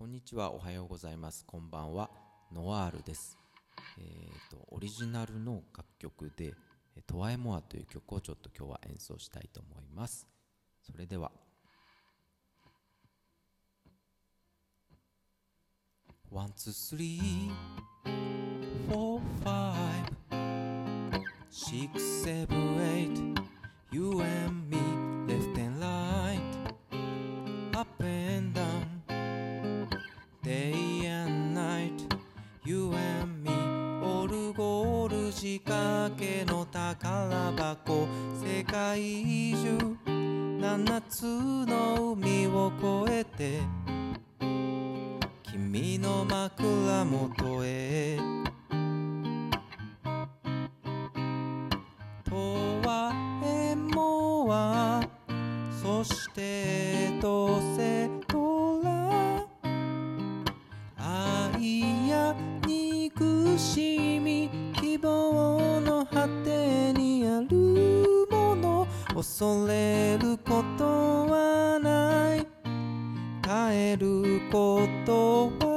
こんにちは、おはようございます。こんばんは、ノワールです。えーと、オリジナルの楽曲で、えトワエモアという曲をちょっと今日は演奏したいと思います。それでは。One, two, three, four, five, six, seven, eight. Day and night. You and me, オルゴール仕掛けの宝箱。世界中、七つの海を越えて。君の枕元へとはえもはそしてどせしみ希望の果てにあるもの恐れることはない。帰ることを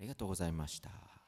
ありがとうございました。